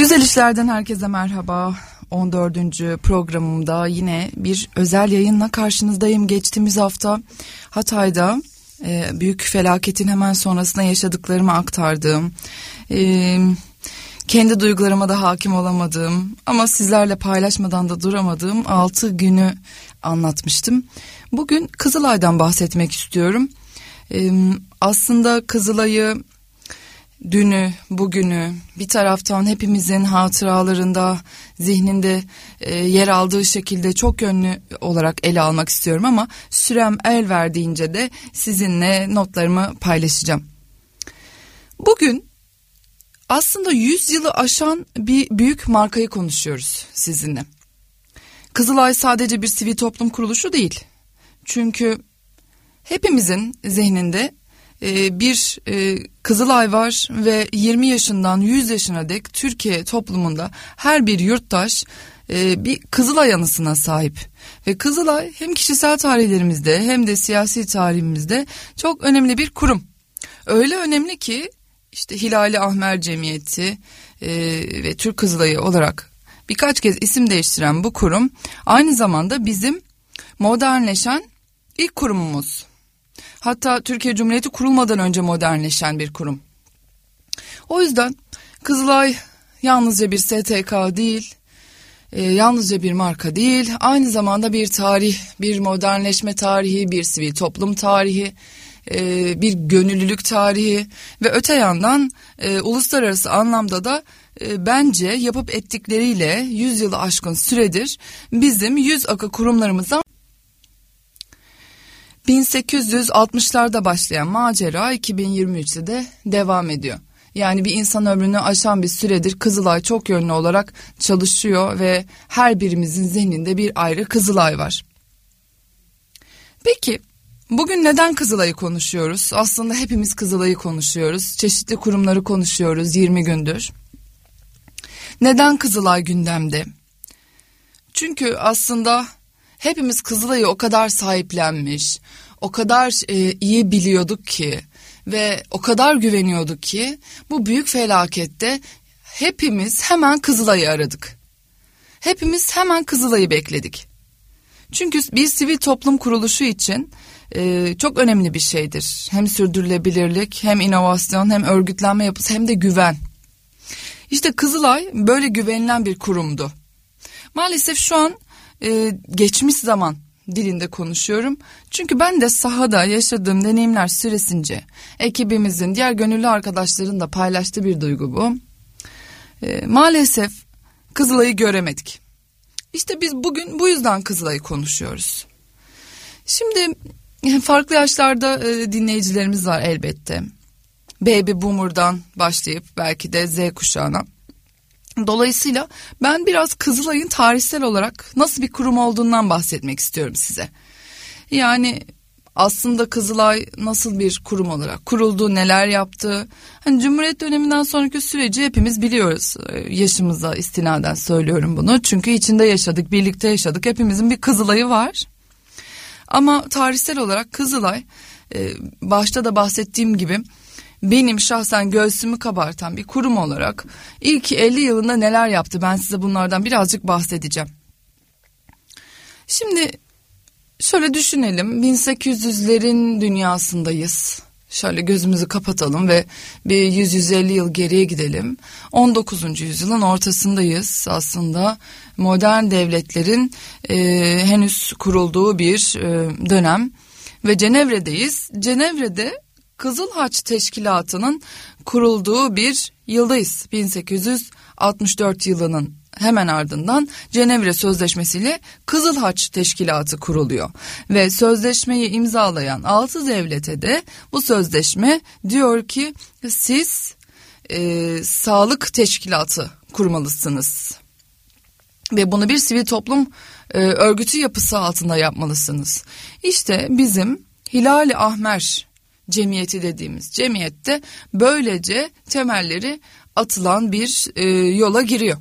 Güzel işlerden herkese merhaba. 14. programımda yine bir özel yayınla karşınızdayım. Geçtiğimiz hafta Hatay'da e, büyük felaketin hemen sonrasında yaşadıklarımı aktardığım, e, kendi duygularıma da hakim olamadığım ama sizlerle paylaşmadan da duramadığım 6 günü anlatmıştım. Bugün Kızılay'dan bahsetmek istiyorum. E, aslında Kızılay'ı dünü, bugünü bir taraftan hepimizin hatıralarında, zihninde e, yer aldığı şekilde çok yönlü olarak ele almak istiyorum ama sürem el verdiğince de sizinle notlarımı paylaşacağım. Bugün aslında 100 yılı aşan bir büyük markayı konuşuyoruz sizinle. Kızılay sadece bir sivil toplum kuruluşu değil. Çünkü hepimizin zihninde e, bir e, Kızılay var ve 20 yaşından 100 yaşına dek Türkiye toplumunda her bir yurttaş e, bir Kızılay anısına sahip. Ve Kızılay hem kişisel tarihlerimizde hem de siyasi tarihimizde çok önemli bir kurum. Öyle önemli ki işte Hilali Ahmer Cemiyeti ve Türk Kızılayı olarak birkaç kez isim değiştiren bu kurum aynı zamanda bizim modernleşen ilk kurumumuz. Hatta Türkiye Cumhuriyeti kurulmadan önce modernleşen bir kurum. O yüzden Kızılay yalnızca bir STK değil, e, yalnızca bir marka değil, aynı zamanda bir tarih, bir modernleşme tarihi, bir sivil toplum tarihi, e, bir gönüllülük tarihi ve öte yandan e, uluslararası anlamda da e, bence yapıp ettikleriyle 100 yılı aşkın süredir bizim yüz akı kurumlarımıza 1860'larda başlayan macera 2023'te de devam ediyor. Yani bir insan ömrünü aşan bir süredir Kızılay çok yönlü olarak çalışıyor ve her birimizin zihninde bir ayrı Kızılay var. Peki bugün neden Kızılay'ı konuşuyoruz? Aslında hepimiz Kızılay'ı konuşuyoruz. Çeşitli kurumları konuşuyoruz 20 gündür. Neden Kızılay gündemde? Çünkü aslında hepimiz Kızılay'ı o kadar sahiplenmiş, o kadar e, iyi biliyorduk ki ve o kadar güveniyorduk ki bu büyük felakette hepimiz hemen Kızılay'ı aradık. Hepimiz hemen Kızılay'ı bekledik. Çünkü bir sivil toplum kuruluşu için e, çok önemli bir şeydir. Hem sürdürülebilirlik, hem inovasyon, hem örgütlenme yapısı, hem de güven. İşte Kızılay böyle güvenilen bir kurumdu. Maalesef şu an e, geçmiş zaman dilinde konuşuyorum. Çünkü ben de sahada yaşadığım deneyimler süresince ekibimizin diğer gönüllü arkadaşların da paylaştığı bir duygu bu. E, maalesef Kızılay'ı göremedik. İşte biz bugün bu yüzden Kızılay'ı konuşuyoruz. Şimdi farklı yaşlarda e, dinleyicilerimiz var elbette. Baby Boomer'dan başlayıp belki de Z kuşağına. Dolayısıyla ben biraz Kızılay'ın tarihsel olarak nasıl bir kurum olduğundan bahsetmek istiyorum size. Yani aslında Kızılay nasıl bir kurum olarak kuruldu, neler yaptı? Hani Cumhuriyet döneminden sonraki süreci hepimiz biliyoruz. Ee, yaşımıza istinaden söylüyorum bunu. Çünkü içinde yaşadık, birlikte yaşadık. Hepimizin bir Kızılay'ı var. Ama tarihsel olarak Kızılay e, başta da bahsettiğim gibi benim şahsen göğsümü kabartan bir kurum olarak ilk 50 yılında neler yaptı ben size bunlardan birazcık bahsedeceğim. Şimdi şöyle düşünelim 1800'lerin dünyasındayız. Şöyle gözümüzü kapatalım ve bir 100-150 yıl geriye gidelim. 19. yüzyılın ortasındayız aslında. Modern devletlerin e, henüz kurulduğu bir e, dönem ve Cenevre'deyiz. Cenevre'de Kızıl Haç Teşkilatı'nın kurulduğu bir yıldayız. 1864 yılının hemen ardından Cenevre Sözleşmesi ile Kızıl Haç Teşkilatı kuruluyor. Ve sözleşmeyi imzalayan altı devlete de bu sözleşme diyor ki siz e, sağlık teşkilatı kurmalısınız. Ve bunu bir sivil toplum e, örgütü yapısı altında yapmalısınız. İşte bizim Hilali Ahmer cemiyeti dediğimiz cemiyette böylece temelleri atılan bir e, yola giriyor.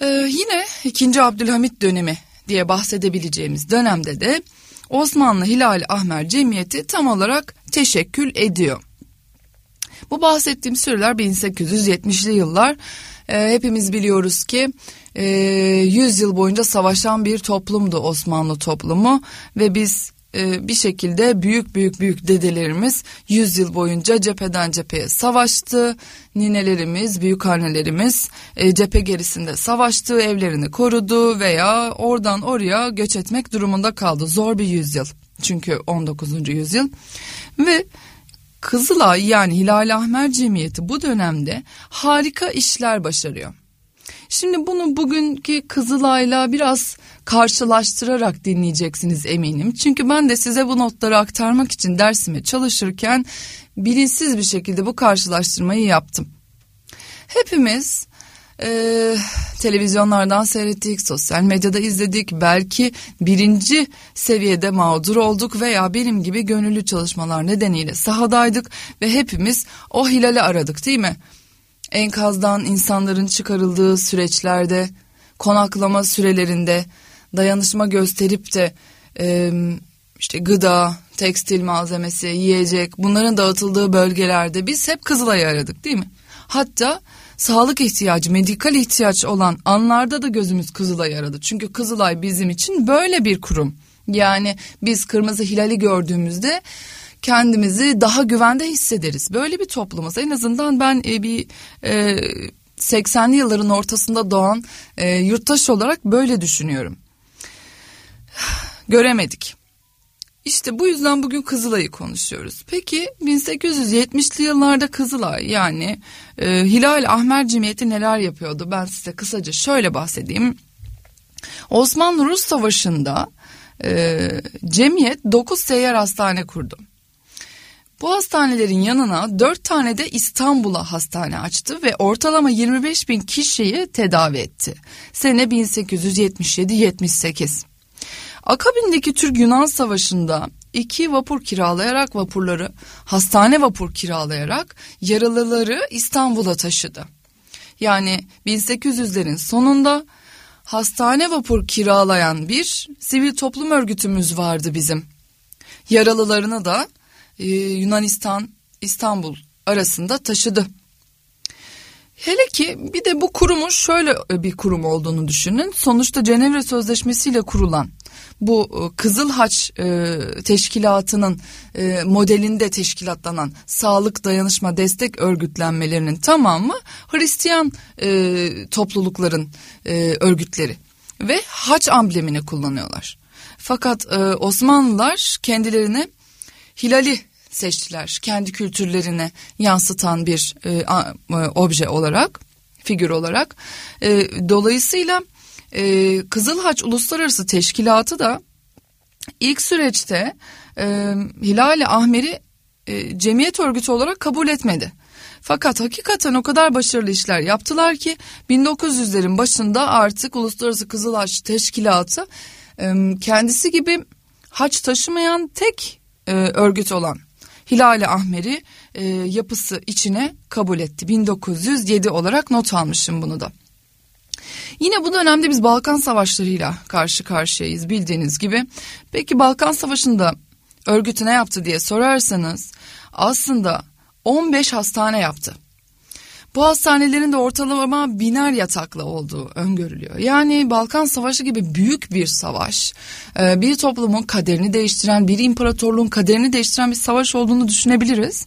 E, yine 2. Abdülhamit dönemi diye bahsedebileceğimiz dönemde de Osmanlı Hilal Ahmer Cemiyeti tam olarak teşekkül ediyor. Bu bahsettiğim süreler 1870'li yıllar e, hepimiz biliyoruz ki e, 100 yıl boyunca savaşan bir toplumdu Osmanlı toplumu ve biz e, bir şekilde büyük büyük büyük dedelerimiz 100 yıl boyunca cepheden cepheye savaştı. Ninelerimiz, büyük annelerimiz e, cephe gerisinde savaştı, evlerini korudu veya oradan oraya göç etmek durumunda kaldı. Zor bir yüzyıl çünkü 19. yüzyıl ve Kızılay yani Hilal Ahmer Cemiyeti bu dönemde harika işler başarıyor. Şimdi bunu bugünkü Kızılay'la biraz karşılaştırarak dinleyeceksiniz eminim. Çünkü ben de size bu notları aktarmak için dersime çalışırken bilinçsiz bir şekilde bu karşılaştırmayı yaptım. Hepimiz e, televizyonlardan seyrettik, sosyal medyada izledik, belki birinci seviyede mağdur olduk veya benim gibi gönüllü çalışmalar nedeniyle sahadaydık ve hepimiz o hilali aradık değil mi? Enkazdan insanların çıkarıldığı süreçlerde, konaklama sürelerinde, dayanışma gösterip de e, işte gıda, tekstil malzemesi, yiyecek bunların dağıtıldığı bölgelerde biz hep Kızılay'ı aradık değil mi? Hatta sağlık ihtiyacı, medikal ihtiyaç olan anlarda da gözümüz Kızılay'ı aradı. Çünkü Kızılay bizim için böyle bir kurum. Yani biz kırmızı hilali gördüğümüzde kendimizi daha güvende hissederiz. Böyle bir toplumuz. En azından ben e, bir e, 80'li yılların ortasında doğan e, yurttaş olarak böyle düşünüyorum göremedik. İşte bu yüzden bugün Kızılay'ı konuşuyoruz. Peki 1870'li yıllarda Kızılay yani e, Hilal Ahmer Cemiyeti neler yapıyordu? Ben size kısaca şöyle bahsedeyim. Osmanlı-Rus Savaşı'nda e, cemiyet 9 seyyar hastane kurdu. Bu hastanelerin yanına 4 tane de İstanbul'a hastane açtı ve ortalama 25 bin kişiyi tedavi etti. Sene 1877-78. Akabindeki Türk-Yunan Savaşı'nda iki vapur kiralayarak vapurları, hastane vapur kiralayarak yaralıları İstanbul'a taşıdı. Yani 1800'lerin sonunda hastane vapur kiralayan bir sivil toplum örgütümüz vardı bizim. Yaralılarını da e, Yunanistan, İstanbul arasında taşıdı. Hele ki bir de bu kurumun şöyle bir kurum olduğunu düşünün. Sonuçta Cenevre Sözleşmesi ile kurulan bu e, Kızıl Haç e, teşkilatının e, modelinde teşkilatlanan sağlık dayanışma destek örgütlenmelerinin tamamı Hristiyan e, toplulukların e, örgütleri ve haç amblemini kullanıyorlar. Fakat e, Osmanlılar kendilerine hilali seçtiler. Kendi kültürlerine yansıtan bir e, a, e, obje olarak, figür olarak. E, dolayısıyla e, Kızıl Haç Uluslararası Teşkilatı da ilk süreçte e, Hilal-i Ahmer'i e, cemiyet örgütü olarak kabul etmedi. Fakat hakikaten o kadar başarılı işler yaptılar ki 1900'lerin başında artık Uluslararası Kızıl Haç Teşkilatı e, kendisi gibi haç taşımayan tek e, örgüt olan Hilal-i Ahmer'i e, yapısı içine kabul etti. 1907 olarak not almışım bunu da. Yine bu dönemde biz Balkan Savaşları'yla karşı karşıyayız bildiğiniz gibi. Peki Balkan Savaşı'nda örgütü ne yaptı diye sorarsanız aslında 15 hastane yaptı. Bu hastanelerin de ortalama biner yataklı olduğu öngörülüyor. Yani Balkan Savaşı gibi büyük bir savaş, e, bir toplumun kaderini değiştiren, bir imparatorluğun kaderini değiştiren bir savaş olduğunu düşünebiliriz.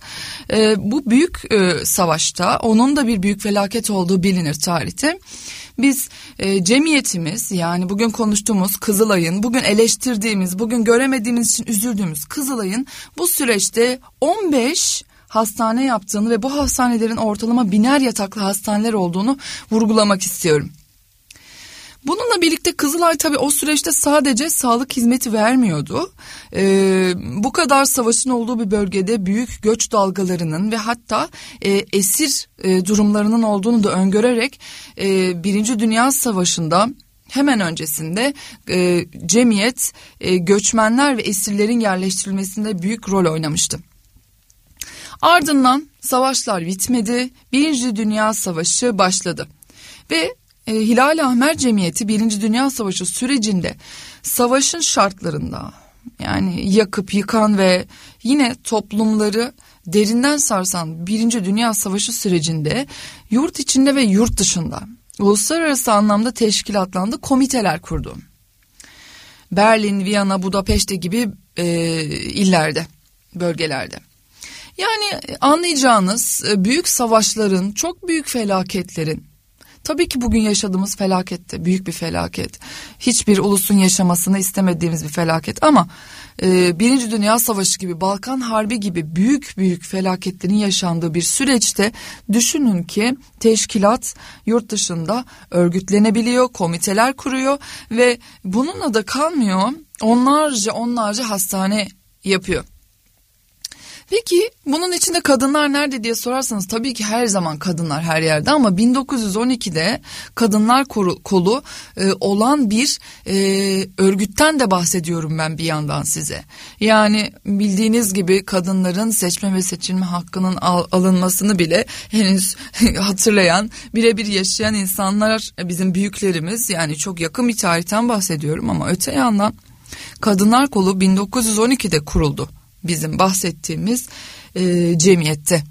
E, bu büyük e, savaşta onun da bir büyük felaket olduğu bilinir tarihte. Biz e, cemiyetimiz yani bugün konuştuğumuz Kızılay'ın, bugün eleştirdiğimiz, bugün göremediğimiz için üzüldüğümüz Kızılay'ın bu süreçte 15 hastane yaptığını ve bu hastanelerin ortalama biner yataklı hastaneler olduğunu vurgulamak istiyorum. Bununla birlikte Kızılay tabi o süreçte sadece sağlık hizmeti vermiyordu. Ee, bu kadar savaşın olduğu bir bölgede büyük göç dalgalarının ve hatta e, esir e, durumlarının olduğunu da öngörerek e, Birinci Dünya Savaşı'nda hemen öncesinde e, cemiyet e, göçmenler ve esirlerin yerleştirilmesinde büyük rol oynamıştı. Ardından savaşlar bitmedi, Birinci Dünya Savaşı başladı ve e, Hilal Ahmer Cemiyeti Birinci Dünya Savaşı sürecinde savaşın şartlarında yani yakıp yıkan ve yine toplumları derinden sarsan Birinci Dünya Savaşı sürecinde yurt içinde ve yurt dışında uluslararası anlamda teşkilatlandı, komiteler kurdu. Berlin, Viyana, Budapeşte gibi e, illerde, bölgelerde. Yani anlayacağınız e, büyük savaşların, çok büyük felaketlerin, tabii ki bugün yaşadığımız felakette büyük bir felaket. Hiçbir ulusun yaşamasını istemediğimiz bir felaket ama e, Birinci Dünya Savaşı gibi Balkan Harbi gibi büyük büyük felaketlerin yaşandığı bir süreçte düşünün ki teşkilat yurt dışında örgütlenebiliyor, komiteler kuruyor ve bununla da kalmıyor onlarca onlarca hastane yapıyor. Peki bunun içinde kadınlar nerede diye sorarsanız tabii ki her zaman kadınlar her yerde ama 1912'de kadınlar kolu, kolu e, olan bir e, örgütten de bahsediyorum ben bir yandan size. Yani bildiğiniz gibi kadınların seçme ve seçilme hakkının al, alınmasını bile henüz hatırlayan birebir yaşayan insanlar bizim büyüklerimiz yani çok yakın bir tarihten bahsediyorum ama öte yandan kadınlar kolu 1912'de kuruldu bizim bahsettiğimiz e, cemiyette.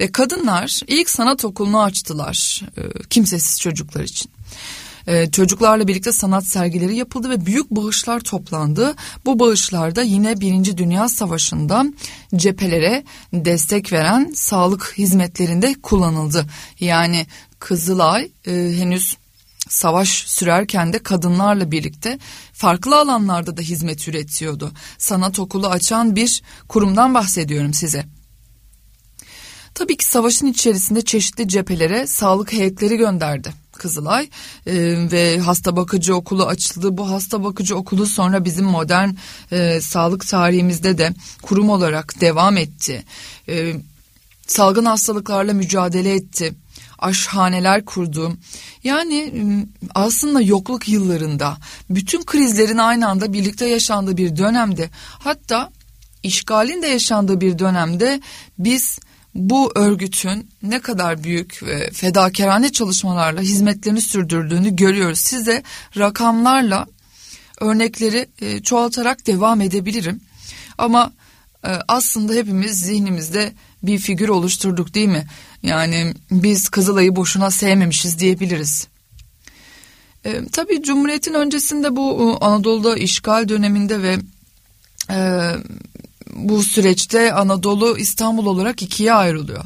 Ve kadınlar ilk sanat okulunu açtılar e, kimsesiz çocuklar için. E, çocuklarla birlikte sanat sergileri yapıldı ve büyük bağışlar toplandı. Bu bağışlarda yine Birinci Dünya Savaşı'nda cephelere destek veren sağlık hizmetlerinde kullanıldı. Yani Kızılay e, henüz savaş sürerken de kadınlarla birlikte farklı alanlarda da hizmet üretiyordu. Sanat okulu açan bir kurumdan bahsediyorum size. Tabii ki savaşın içerisinde çeşitli cephelere sağlık heyetleri gönderdi Kızılay ee, ve hasta bakıcı okulu açıldı. Bu hasta bakıcı okulu sonra bizim modern e, sağlık tarihimizde de kurum olarak devam etti. E, salgın hastalıklarla mücadele etti aşhaneler kurdu. Yani aslında yokluk yıllarında bütün krizlerin aynı anda birlikte yaşandığı bir dönemde hatta işgalin de yaşandığı bir dönemde biz bu örgütün ne kadar büyük ve fedakarane çalışmalarla hizmetlerini sürdürdüğünü görüyoruz. Size rakamlarla örnekleri ıı, çoğaltarak devam edebilirim. Ama ıı, aslında hepimiz zihnimizde bir figür oluşturduk değil mi? Yani biz Kızılay'ı boşuna sevmemişiz diyebiliriz. E, tabii Cumhuriyet'in öncesinde bu Anadolu'da işgal döneminde ve e, bu süreçte Anadolu İstanbul olarak ikiye ayrılıyor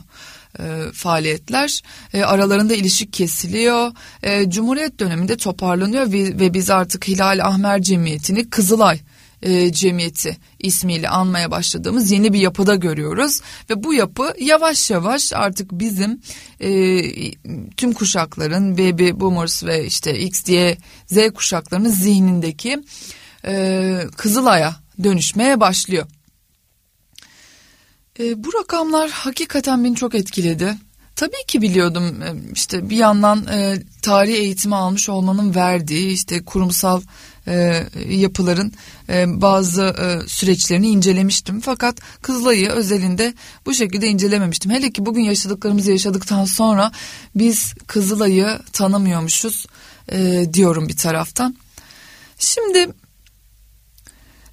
e, faaliyetler. E, aralarında ilişik kesiliyor. E, Cumhuriyet döneminde toparlanıyor ve, ve biz artık Hilal Ahmer Cemiyeti'ni Kızılay e, Cemiyeti ismiyle anmaya başladığımız yeni bir yapıda görüyoruz ve bu yapı yavaş yavaş artık bizim e, tüm kuşakların baby boomers ve işte X, Y, Z kuşaklarının zihnindeki e, Kızılay'a dönüşmeye başlıyor. E, bu rakamlar hakikaten beni çok etkiledi. Tabii ki biliyordum e, işte bir yandan e, tarih eğitimi almış olmanın verdiği işte kurumsal e, yapıların e, bazı e, süreçlerini incelemiştim. Fakat Kızılay'ı özelinde bu şekilde incelememiştim. Hele ki bugün yaşadıklarımızı yaşadıktan sonra biz Kızılay'ı tanımıyormuşuz e, diyorum bir taraftan. Şimdi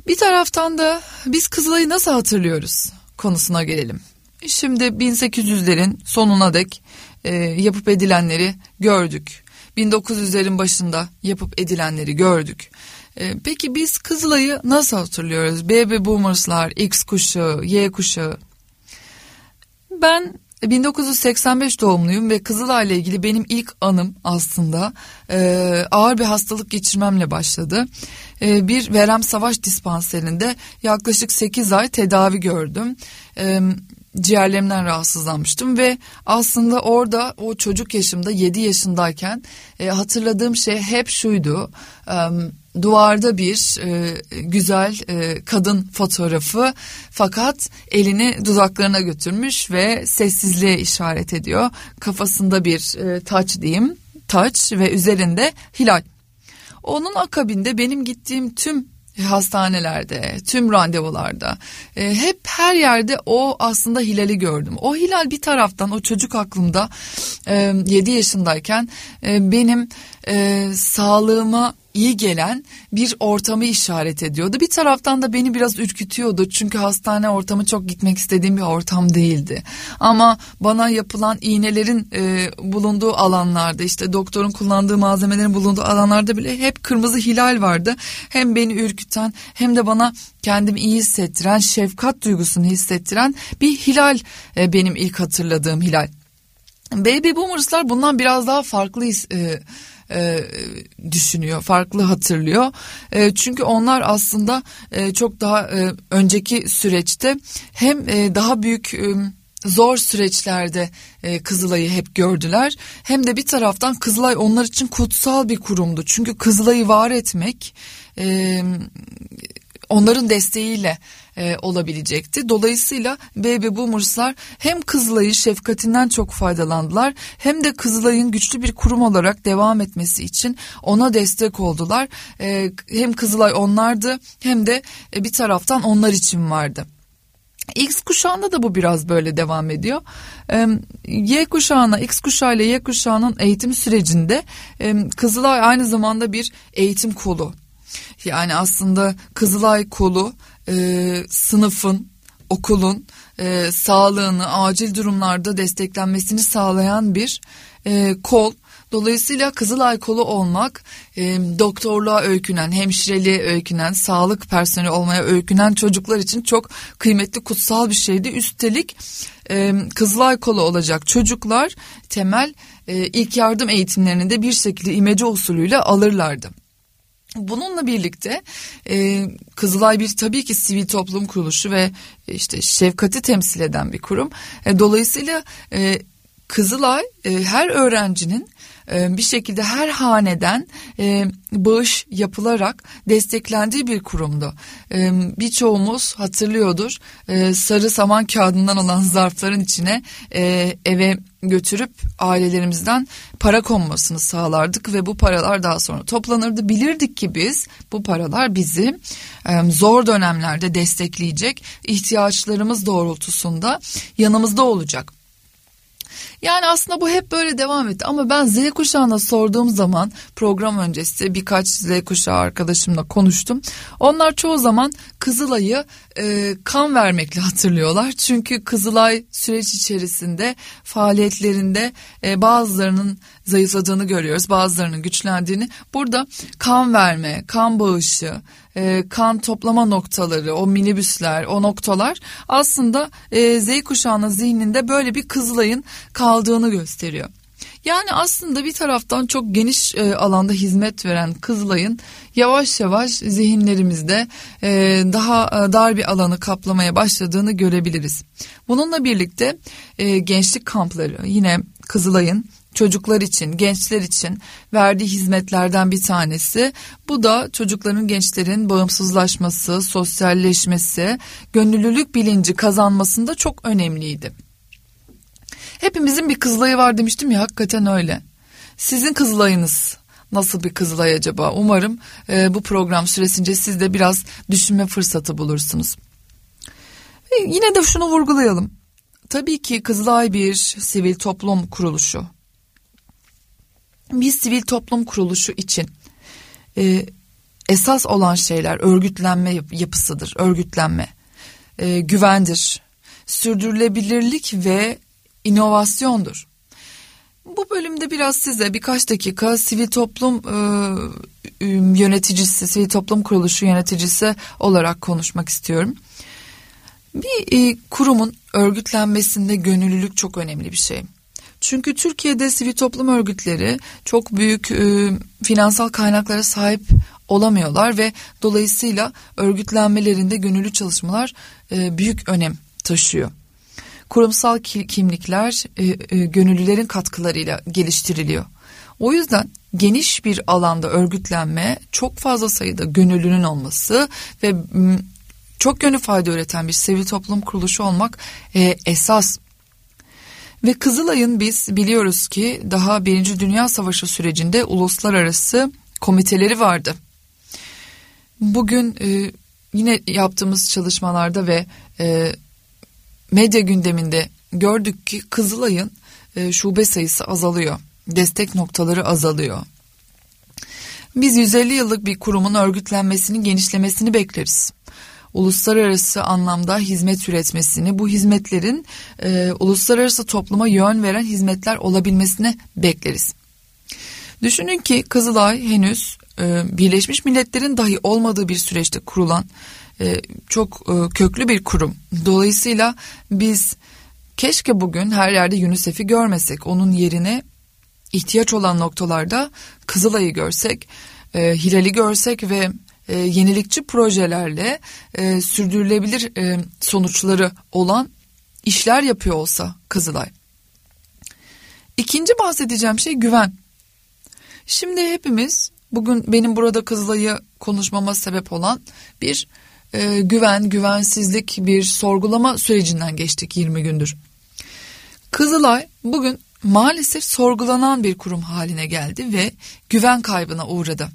bir taraftan da biz Kızılay'ı nasıl hatırlıyoruz konusuna gelelim. Şimdi 1800'lerin sonuna dek e, yapıp edilenleri gördük. 1900'lerin başında yapıp edilenleri gördük. E, peki biz Kızılay'ı nasıl hatırlıyoruz? Baby Boomers'lar, X kuşağı, Y kuşağı. Ben 1985 doğumluyum ve Kızılay ile ilgili benim ilk anım aslında e, ağır bir hastalık geçirmemle başladı. E, bir verem savaş dispanserinde yaklaşık 8 ay tedavi gördüm. E, ciğerlerimden rahatsızlanmıştım ve aslında orada o çocuk yaşımda 7 yaşındayken e, hatırladığım şey hep şuydu. E, duvarda bir e, güzel e, kadın fotoğrafı fakat elini dudaklarına götürmüş ve sessizliğe işaret ediyor. Kafasında bir e, taç diyeyim taç ve üzerinde hilal. Onun akabinde benim gittiğim tüm hastanelerde, tüm randevularda e, hep her yerde o aslında hilali gördüm. O hilal bir taraftan o çocuk aklımda e, 7 yaşındayken e, benim e, sağlığıma iyi gelen bir ortamı işaret ediyordu. Bir taraftan da beni biraz ürkütüyordu çünkü hastane ortamı çok gitmek istediğim bir ortam değildi. Ama bana yapılan iğnelerin e, bulunduğu alanlarda işte doktorun kullandığı malzemelerin bulunduğu alanlarda bile hep kırmızı hilal vardı. Hem beni ürküten hem de bana kendimi iyi hissettiren, şefkat duygusunu hissettiren bir hilal e, benim ilk hatırladığım hilal. Baby Boomers'lar bundan biraz daha farklı e, e, düşünüyor, farklı hatırlıyor. E, çünkü onlar aslında e, çok daha e, önceki süreçte hem e, daha büyük e, zor süreçlerde e, Kızılay'ı hep gördüler. Hem de bir taraftan Kızılay onlar için kutsal bir kurumdu. Çünkü Kızılay'ı var etmek e, onların desteğiyle e, olabilecekti. Dolayısıyla Baby Boomers'lar hem Kızılay'ın şefkatinden çok faydalandılar hem de Kızılay'ın güçlü bir kurum olarak devam etmesi için ona destek oldular. E, hem Kızılay onlardı hem de e, bir taraftan onlar için vardı. X kuşağında da bu biraz böyle devam ediyor. Y kuşağına, X kuşağı ile Y kuşağının eğitim sürecinde Kızılay aynı zamanda bir eğitim kolu. Yani aslında Kızılay kolu e, sınıfın, okulun e, sağlığını acil durumlarda desteklenmesini sağlayan bir e, kol. Dolayısıyla Kızılay kolu olmak e, doktorluğa öykünen, hemşireliğe öykünen, sağlık personeli olmaya öykünen çocuklar için çok kıymetli, kutsal bir şeydi. Üstelik e, Kızılay kolu olacak çocuklar temel e, ilk yardım eğitimlerini de bir şekilde imece usulüyle alırlardı. Bununla birlikte e, Kızılay bir tabii ki sivil toplum kuruluşu ve e, işte şefkati temsil eden bir kurum. E, dolayısıyla e, Kızılay e, her öğrencinin e, bir şekilde her haneden e, bağış yapılarak desteklendiği bir kurumdu. E, birçoğumuz hatırlıyordur sarı saman kağıdından olan zarfların içine eve götürüp ailelerimizden para konmasını sağlardık ve bu paralar daha sonra toplanırdı. Bilirdik ki biz bu paralar bizi zor dönemlerde destekleyecek ihtiyaçlarımız doğrultusunda yanımızda olacak. Yani aslında bu hep böyle devam etti ama ben Z kuşağına sorduğum zaman program öncesi birkaç Z kuşağı arkadaşımla konuştum. Onlar çoğu zaman Kızılay'ı e, kan vermekle hatırlıyorlar. Çünkü Kızılay süreç içerisinde faaliyetlerinde e, bazılarının zayıfladığını görüyoruz. Bazılarının güçlendiğini. Burada kan verme, kan bağışı, e, kan toplama noktaları, o minibüsler, o noktalar aslında e, Z kuşağının zihninde böyle bir Kızılay'ın kaldığını gösteriyor. Yani aslında bir taraftan çok geniş e, alanda hizmet veren Kızılay'ın yavaş yavaş zihinlerimizde e, daha e, dar bir alanı kaplamaya başladığını görebiliriz. Bununla birlikte e, gençlik kampları yine Kızılay'ın çocuklar için, gençler için verdiği hizmetlerden bir tanesi. Bu da çocukların, gençlerin bağımsızlaşması, sosyalleşmesi, gönüllülük bilinci kazanmasında çok önemliydi. Hepimizin bir kızılayı var demiştim ya hakikaten öyle. Sizin kızılayınız nasıl bir kızılay acaba? Umarım e, bu program süresince siz de biraz düşünme fırsatı bulursunuz. E, yine de şunu vurgulayalım. Tabii ki Kızılay bir sivil toplum kuruluşu bir sivil toplum kuruluşu için e, esas olan şeyler örgütlenme yapısıdır, örgütlenme, e, güvendir, sürdürülebilirlik ve inovasyondur. Bu bölümde biraz size birkaç dakika sivil toplum e, yöneticisi, sivil toplum kuruluşu yöneticisi olarak konuşmak istiyorum. Bir e, kurumun örgütlenmesinde gönüllülük çok önemli bir şey. Çünkü Türkiye'de sivil toplum örgütleri çok büyük e, finansal kaynaklara sahip olamıyorlar ve dolayısıyla örgütlenmelerinde gönüllü çalışmalar e, büyük önem taşıyor. Kurumsal kimlikler e, e, gönüllülerin katkılarıyla geliştiriliyor. O yüzden geniş bir alanda örgütlenme, çok fazla sayıda gönüllünün olması ve çok yönlü fayda üreten bir sivil toplum kuruluşu olmak e, esas ve Kızılay'ın biz biliyoruz ki daha Birinci Dünya Savaşı sürecinde uluslararası komiteleri vardı. Bugün e, yine yaptığımız çalışmalarda ve e, medya gündeminde gördük ki Kızılay'ın e, şube sayısı azalıyor. Destek noktaları azalıyor. Biz 150 yıllık bir kurumun örgütlenmesini, genişlemesini bekleriz. Uluslararası anlamda hizmet üretmesini, bu hizmetlerin e, uluslararası topluma yön veren hizmetler olabilmesini bekleriz. Düşünün ki Kızılay henüz e, Birleşmiş Milletler'in dahi olmadığı bir süreçte kurulan e, çok e, köklü bir kurum. Dolayısıyla biz keşke bugün her yerde UNICEF'i görmesek. Onun yerine ihtiyaç olan noktalarda Kızılay'ı görsek, e, Hilal'i görsek ve e, yenilikçi projelerle sürdürülebilir sonuçları olan işler yapıyor olsa Kızılay. İkinci bahsedeceğim şey güven. Şimdi hepimiz bugün benim burada Kızılay'ı konuşmama sebep olan bir e, güven, güvensizlik, bir sorgulama sürecinden geçtik 20 gündür. Kızılay bugün maalesef sorgulanan bir kurum haline geldi ve güven kaybına uğradı.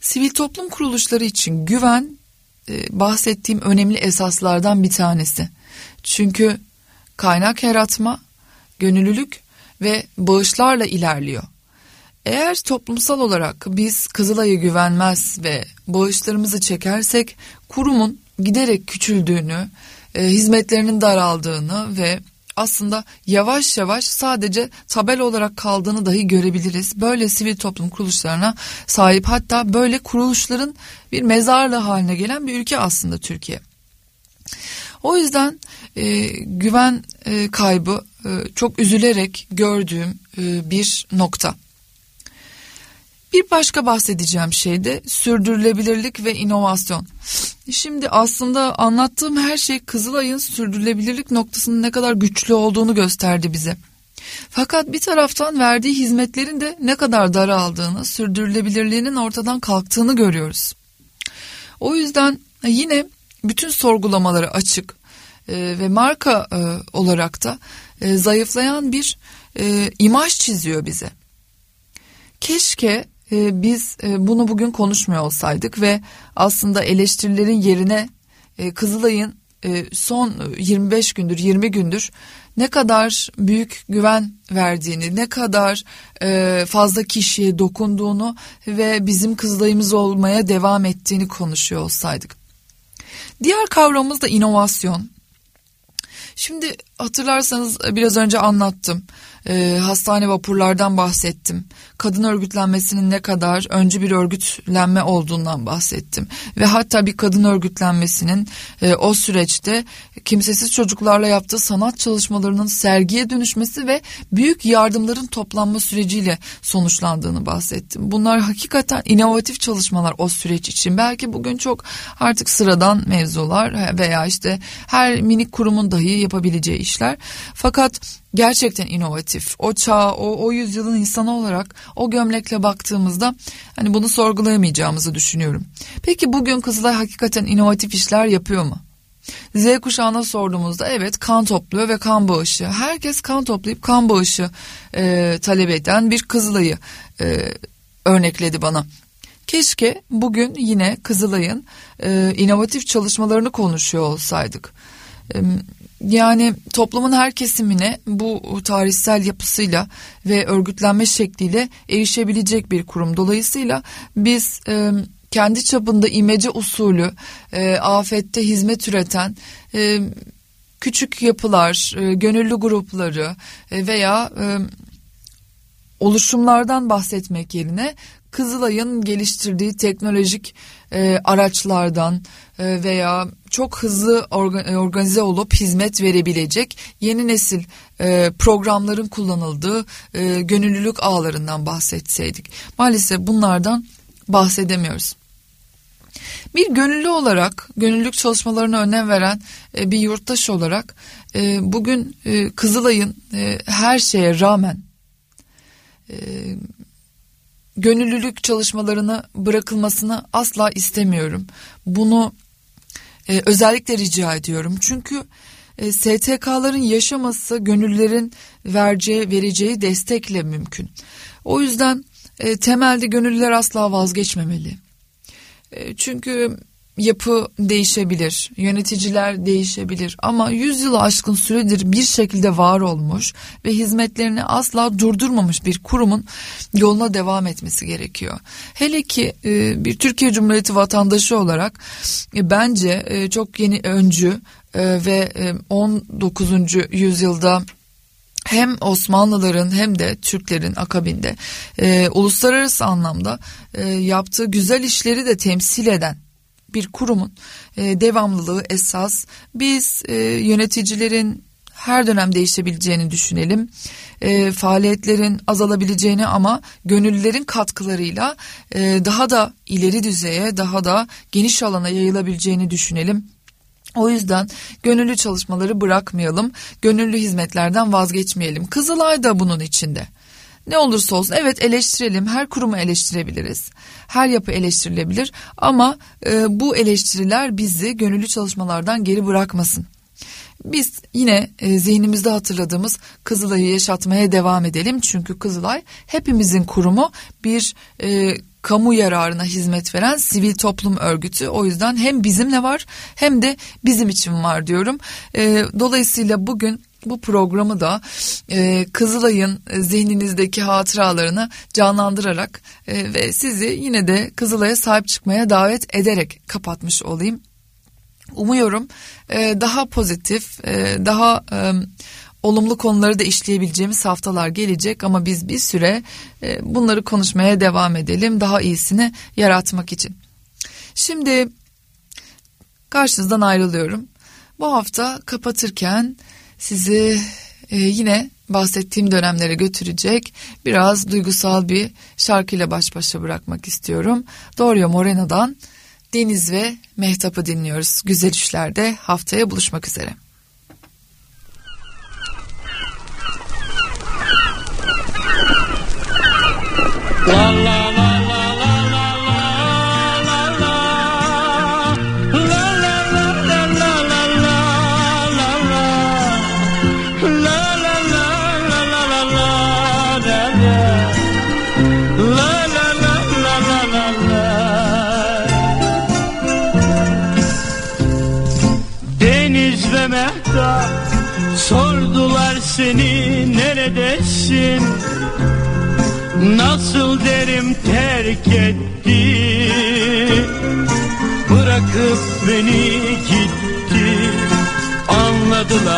Sivil toplum kuruluşları için güven e, bahsettiğim önemli esaslardan bir tanesi. Çünkü kaynak yaratma, gönüllülük ve bağışlarla ilerliyor. Eğer toplumsal olarak biz Kızılay'a güvenmez ve bağışlarımızı çekersek kurumun giderek küçüldüğünü, e, hizmetlerinin daraldığını ve aslında yavaş yavaş sadece tabela olarak kaldığını dahi görebiliriz. Böyle sivil toplum kuruluşlarına sahip hatta böyle kuruluşların bir mezarlığı haline gelen bir ülke aslında Türkiye. O yüzden e, güven e, kaybı e, çok üzülerek gördüğüm e, bir nokta. Bir başka bahsedeceğim şey de sürdürülebilirlik ve inovasyon. Şimdi aslında anlattığım her şey Kızılay'ın sürdürülebilirlik noktasının ne kadar güçlü olduğunu gösterdi bize. Fakat bir taraftan verdiği hizmetlerin de ne kadar daraldığını, sürdürülebilirliğinin ortadan kalktığını görüyoruz. O yüzden yine bütün sorgulamaları açık e, ve marka e, olarak da e, zayıflayan bir imaj çiziyor bize. Keşke e, biz e, bunu bugün konuşmuyor olsaydık ve aslında eleştirilerin yerine e, Kızılay'ın e, son 25 gündür 20 gündür ne kadar büyük güven verdiğini, ne kadar fazla kişiye dokunduğunu ve bizim Kızılay'ımız olmaya devam ettiğini konuşuyor olsaydık. Diğer kavramımız da inovasyon. Şimdi hatırlarsanız biraz önce anlattım e, hastane vapurlardan bahsettim. Kadın örgütlenmesinin ne kadar öncü bir örgütlenme olduğundan bahsettim. Ve hatta bir kadın örgütlenmesinin e, o süreçte kimsesiz çocuklarla yaptığı sanat çalışmalarının sergiye dönüşmesi ve büyük yardımların toplanma süreciyle sonuçlandığını bahsettim. Bunlar hakikaten inovatif çalışmalar o süreç için. Belki bugün çok artık sıradan mevzular veya işte her minik kurumun dahi yapabileceği işler. Fakat gerçekten inovatif. O çağ, o, o yüzyılın insanı olarak o gömlekle baktığımızda hani bunu sorgulayamayacağımızı düşünüyorum. Peki bugün Kızılay hakikaten inovatif işler yapıyor mu? Z kuşağına sorduğumuzda evet kan topluyor ve kan bağışı. Herkes kan toplayıp kan bağışı e, talep eden bir Kızılay'ı e, örnekledi bana. Keşke bugün yine Kızılay'ın e, inovatif çalışmalarını konuşuyor olsaydık. E, yani toplumun her kesimine bu tarihsel yapısıyla ve örgütlenme şekliyle erişebilecek bir kurum. Dolayısıyla biz e, kendi çapında imece usulü e, afette hizmet üreten e, küçük yapılar, e, gönüllü grupları e, veya e, oluşumlardan bahsetmek yerine Kızılay'ın geliştirdiği teknolojik e, araçlardan e, veya çok hızlı e, organize olup hizmet verebilecek yeni nesil e, programların kullanıldığı e, gönüllülük ağlarından bahsetseydik. Maalesef bunlardan bahsedemiyoruz. Bir gönüllü olarak, gönüllülük çalışmalarına önem veren bir yurttaş olarak bugün Kızılay'ın her şeye rağmen gönüllülük çalışmalarını bırakılmasını asla istemiyorum. Bunu e, özellikle rica ediyorum. Çünkü e, STK'ların yaşaması gönüllülerin vereceği, vereceği destekle mümkün. O yüzden e, temelde gönüllüler asla vazgeçmemeli. E, çünkü yapı değişebilir, yöneticiler değişebilir ama 100 yılı aşkın süredir bir şekilde var olmuş ve hizmetlerini asla durdurmamış bir kurumun yoluna devam etmesi gerekiyor. Hele ki e, bir Türkiye Cumhuriyeti vatandaşı olarak e, bence e, çok yeni öncü e, ve e, 19. yüzyılda hem Osmanlıların hem de Türklerin akabinde e, uluslararası anlamda e, yaptığı güzel işleri de temsil eden bir kurumun e, devamlılığı esas. Biz e, yöneticilerin her dönem değişebileceğini düşünelim. E, faaliyetlerin azalabileceğini ama gönüllülerin katkılarıyla e, daha da ileri düzeye, daha da geniş alana yayılabileceğini düşünelim. O yüzden gönüllü çalışmaları bırakmayalım, gönüllü hizmetlerden vazgeçmeyelim. Kızılay da bunun içinde. Ne olursa olsun evet eleştirelim, her kurumu eleştirebiliriz. Her yapı eleştirilebilir ama e, bu eleştiriler bizi gönüllü çalışmalardan geri bırakmasın. Biz yine e, zihnimizde hatırladığımız Kızılay'ı yaşatmaya devam edelim. Çünkü Kızılay hepimizin kurumu bir e, kamu yararına hizmet veren sivil toplum örgütü. O yüzden hem bizimle var hem de bizim için var diyorum. E, dolayısıyla bugün bu programı da e, Kızılay'ın zihninizdeki hatıralarını canlandırarak e, ve sizi yine de Kızılay'a sahip çıkmaya davet ederek kapatmış olayım. Umuyorum e, daha pozitif, e, daha e, olumlu konuları da işleyebileceğimiz haftalar gelecek ama biz bir süre e, bunları konuşmaya devam edelim daha iyisini yaratmak için. Şimdi karşınızdan ayrılıyorum. Bu hafta kapatırken sizi e, yine bahsettiğim dönemlere götürecek biraz duygusal bir şarkıyla baş başa bırakmak istiyorum. Dorio Moreno'dan Deniz ve Mehtap'ı dinliyoruz. Güzel işlerde haftaya buluşmak üzere. La la seni neredesin? Nasıl derim terk etti? Bırakıp beni gitti. Anladılar